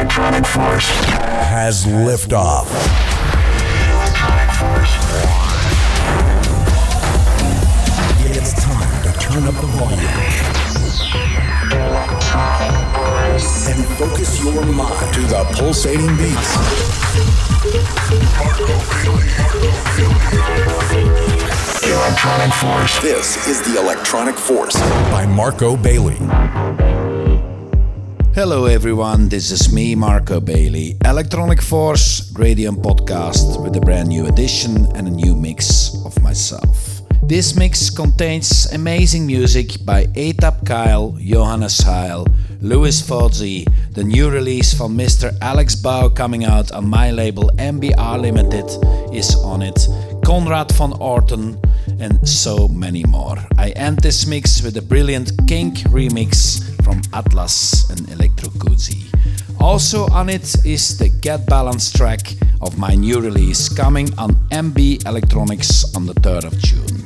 electronic force has liftoff. It's time to turn up the volume and focus your mind to the pulsating beats. electronic force This is the Electronic Force by Marco Bailey. Hello everyone, this is me, Marco Bailey, Electronic Force radio and podcast with a brand new edition and a new mix of myself. This mix contains amazing music by ATAP Kyle, Johannes Heil, Lewis Fautzi, the new release from Mr. Alex Bau coming out on my label MBR Limited is on it, Conrad van Orten, and so many more. I end this mix with a brilliant Kink remix from Atlas and Electro Guzzi. Also on it is the Get Balance track of my new release coming on MB Electronics on the 3rd of June.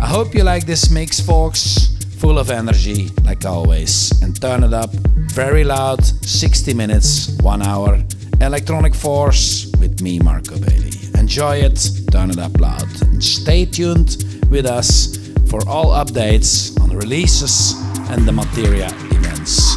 I hope you like this mix, folks. Full of energy, like always, and turn it up very loud 60 minutes, 1 hour. Electronic Force with me, Marco Bailey. Enjoy it, turn it up loud, and stay tuned with us for all updates on releases and the Materia events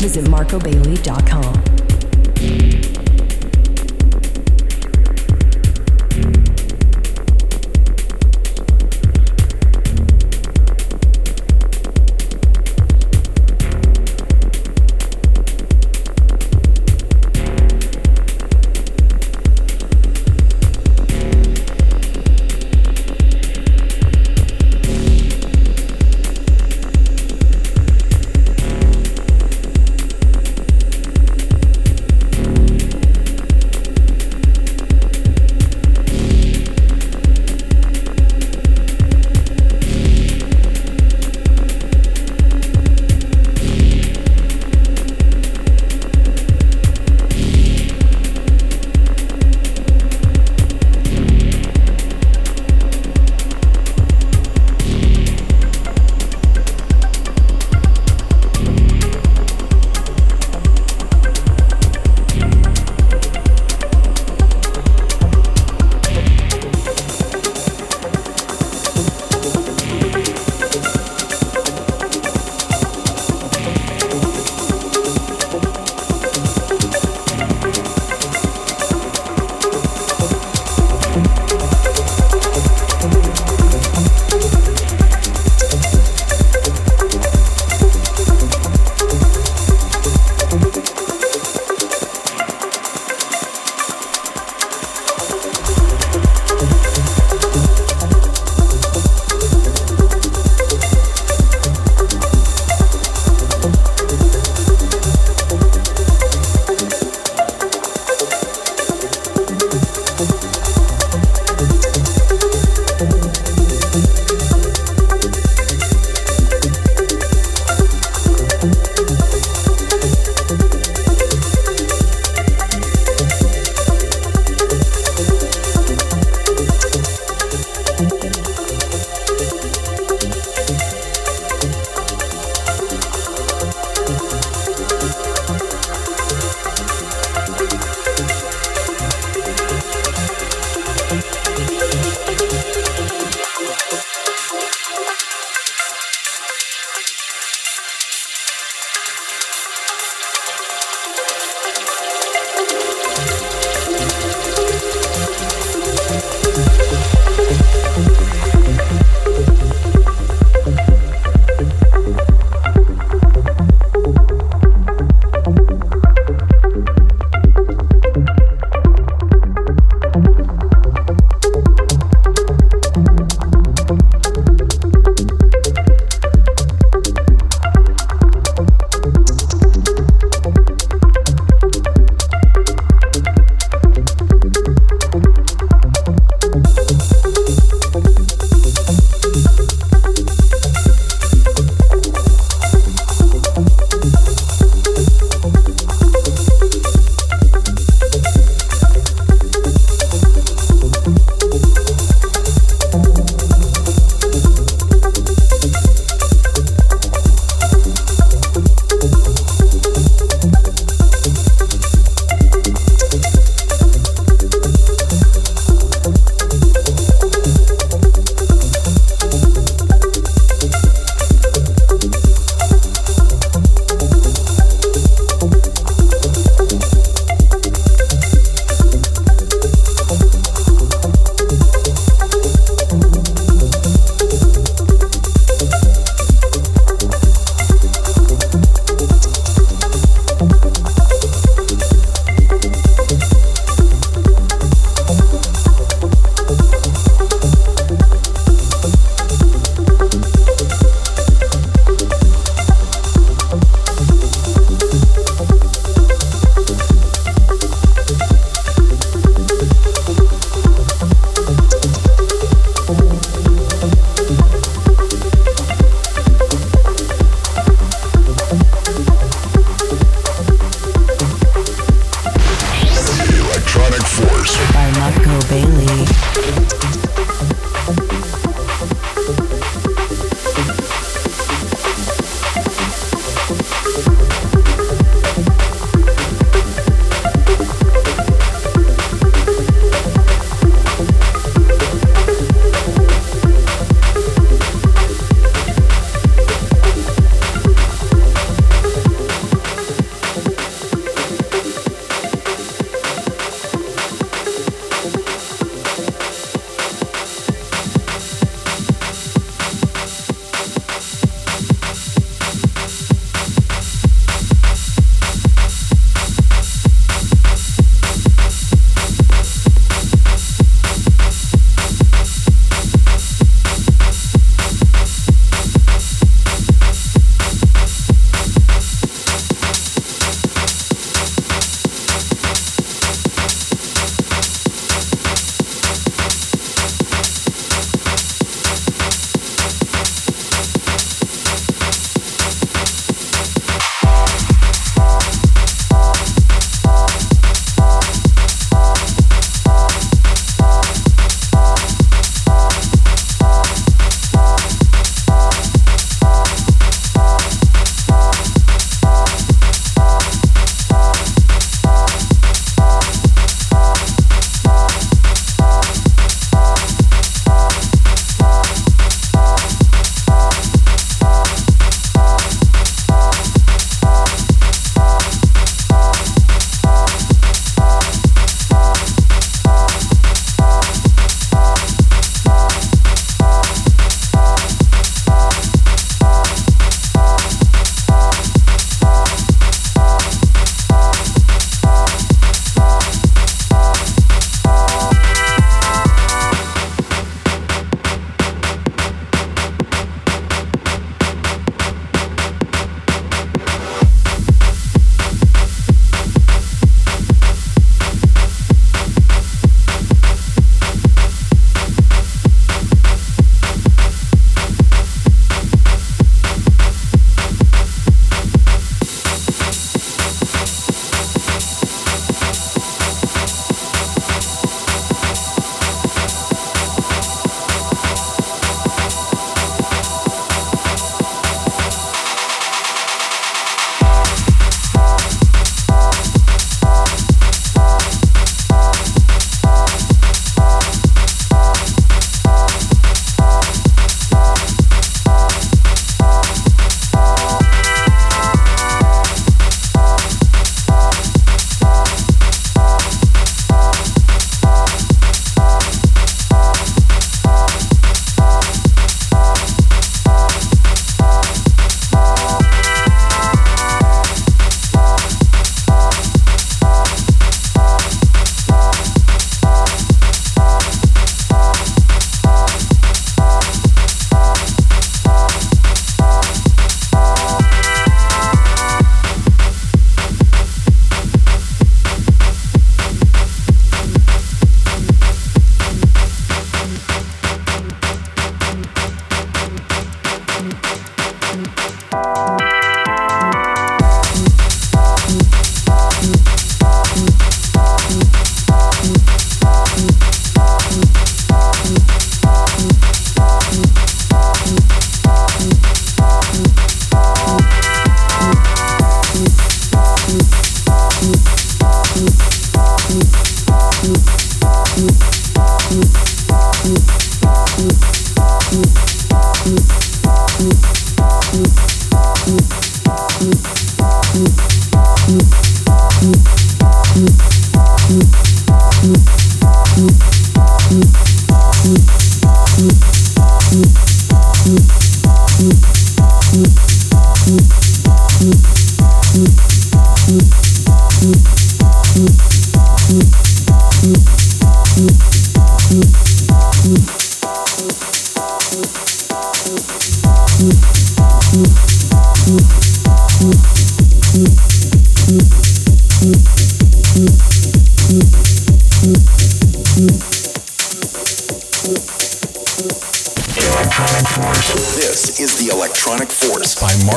Visit marcobailey.com.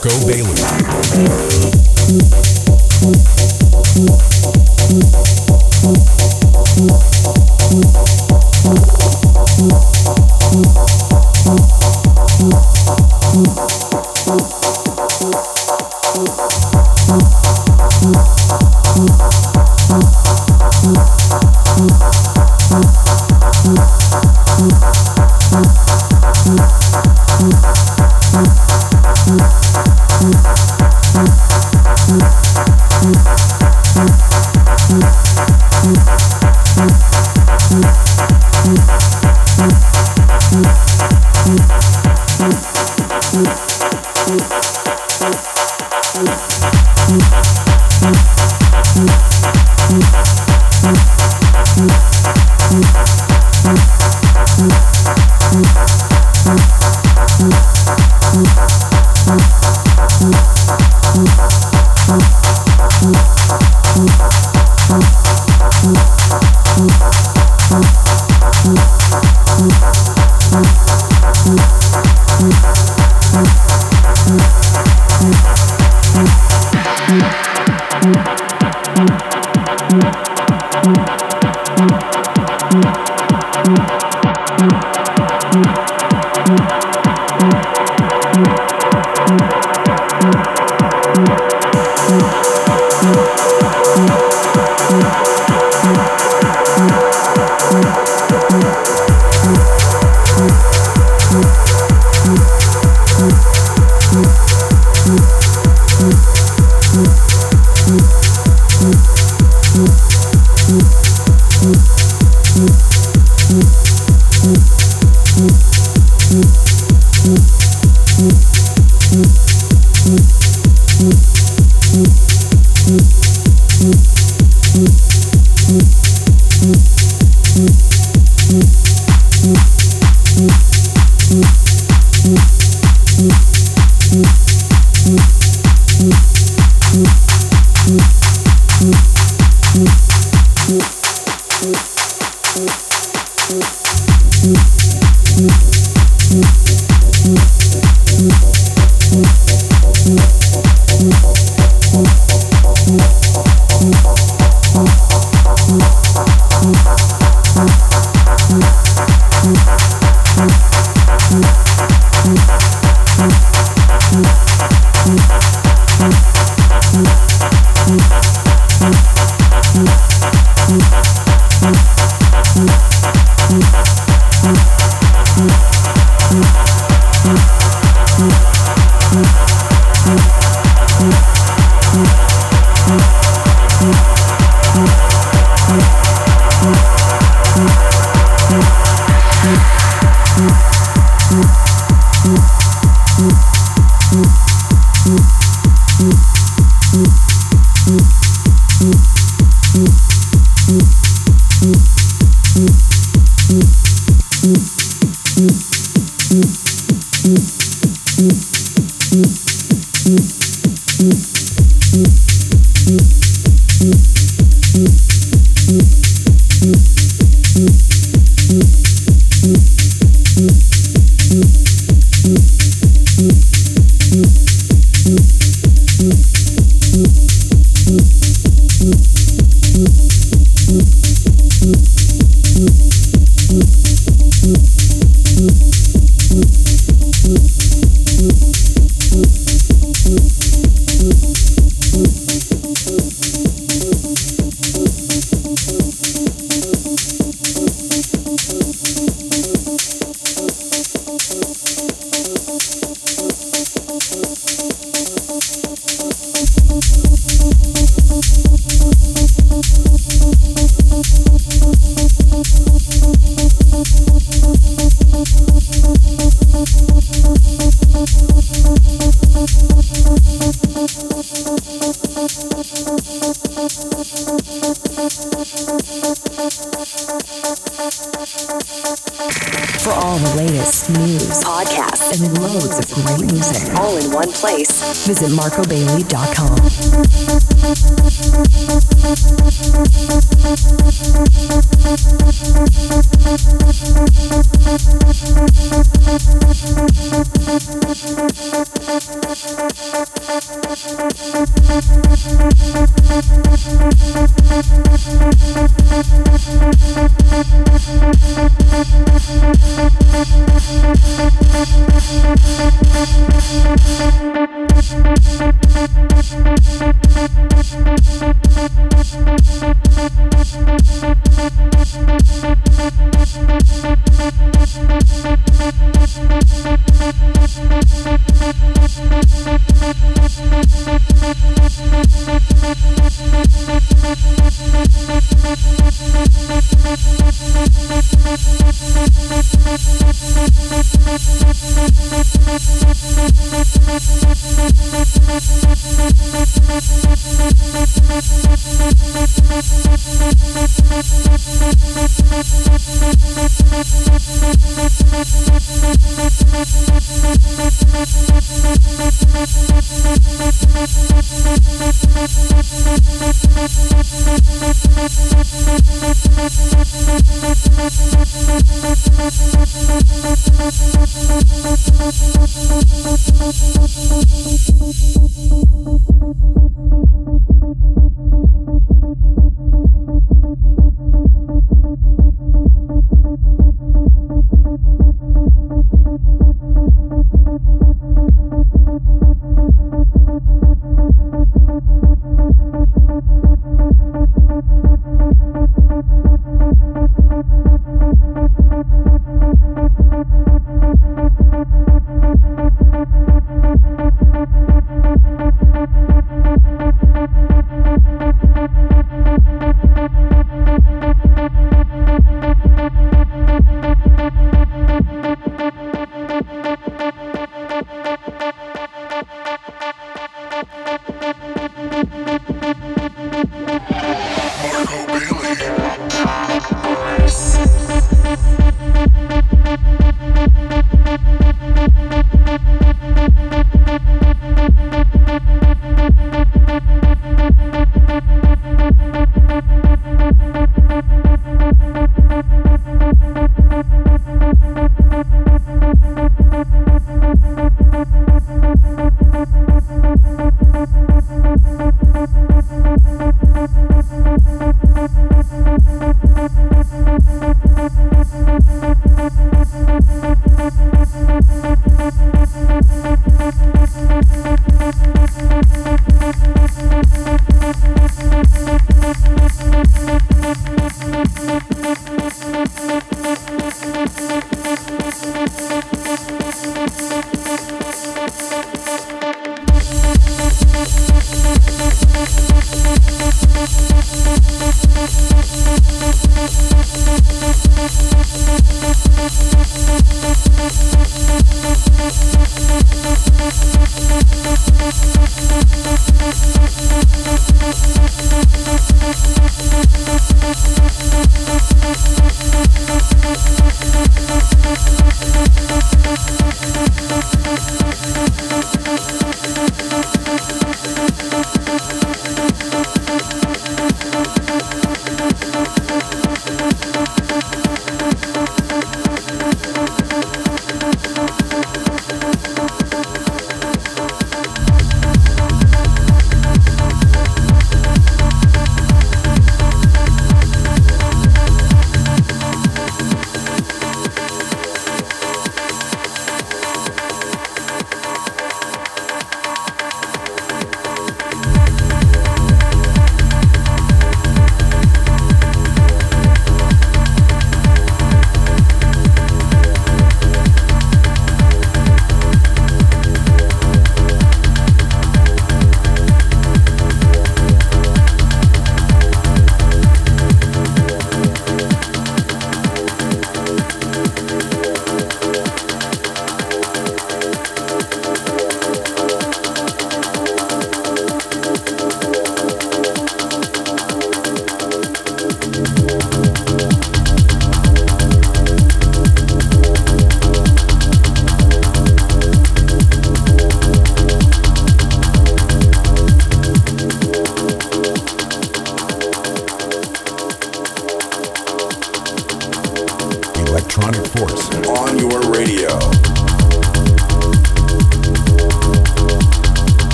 Marco Bailey. Thank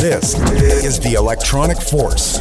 This is the Elektronic Force.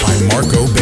by Marco Bailey.